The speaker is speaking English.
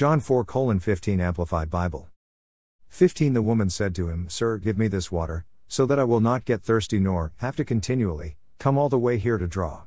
John 4 15 Amplified Bible. 15 The woman said to him, Sir, give me this water, so that I will not get thirsty nor have to continually come all the way here to draw.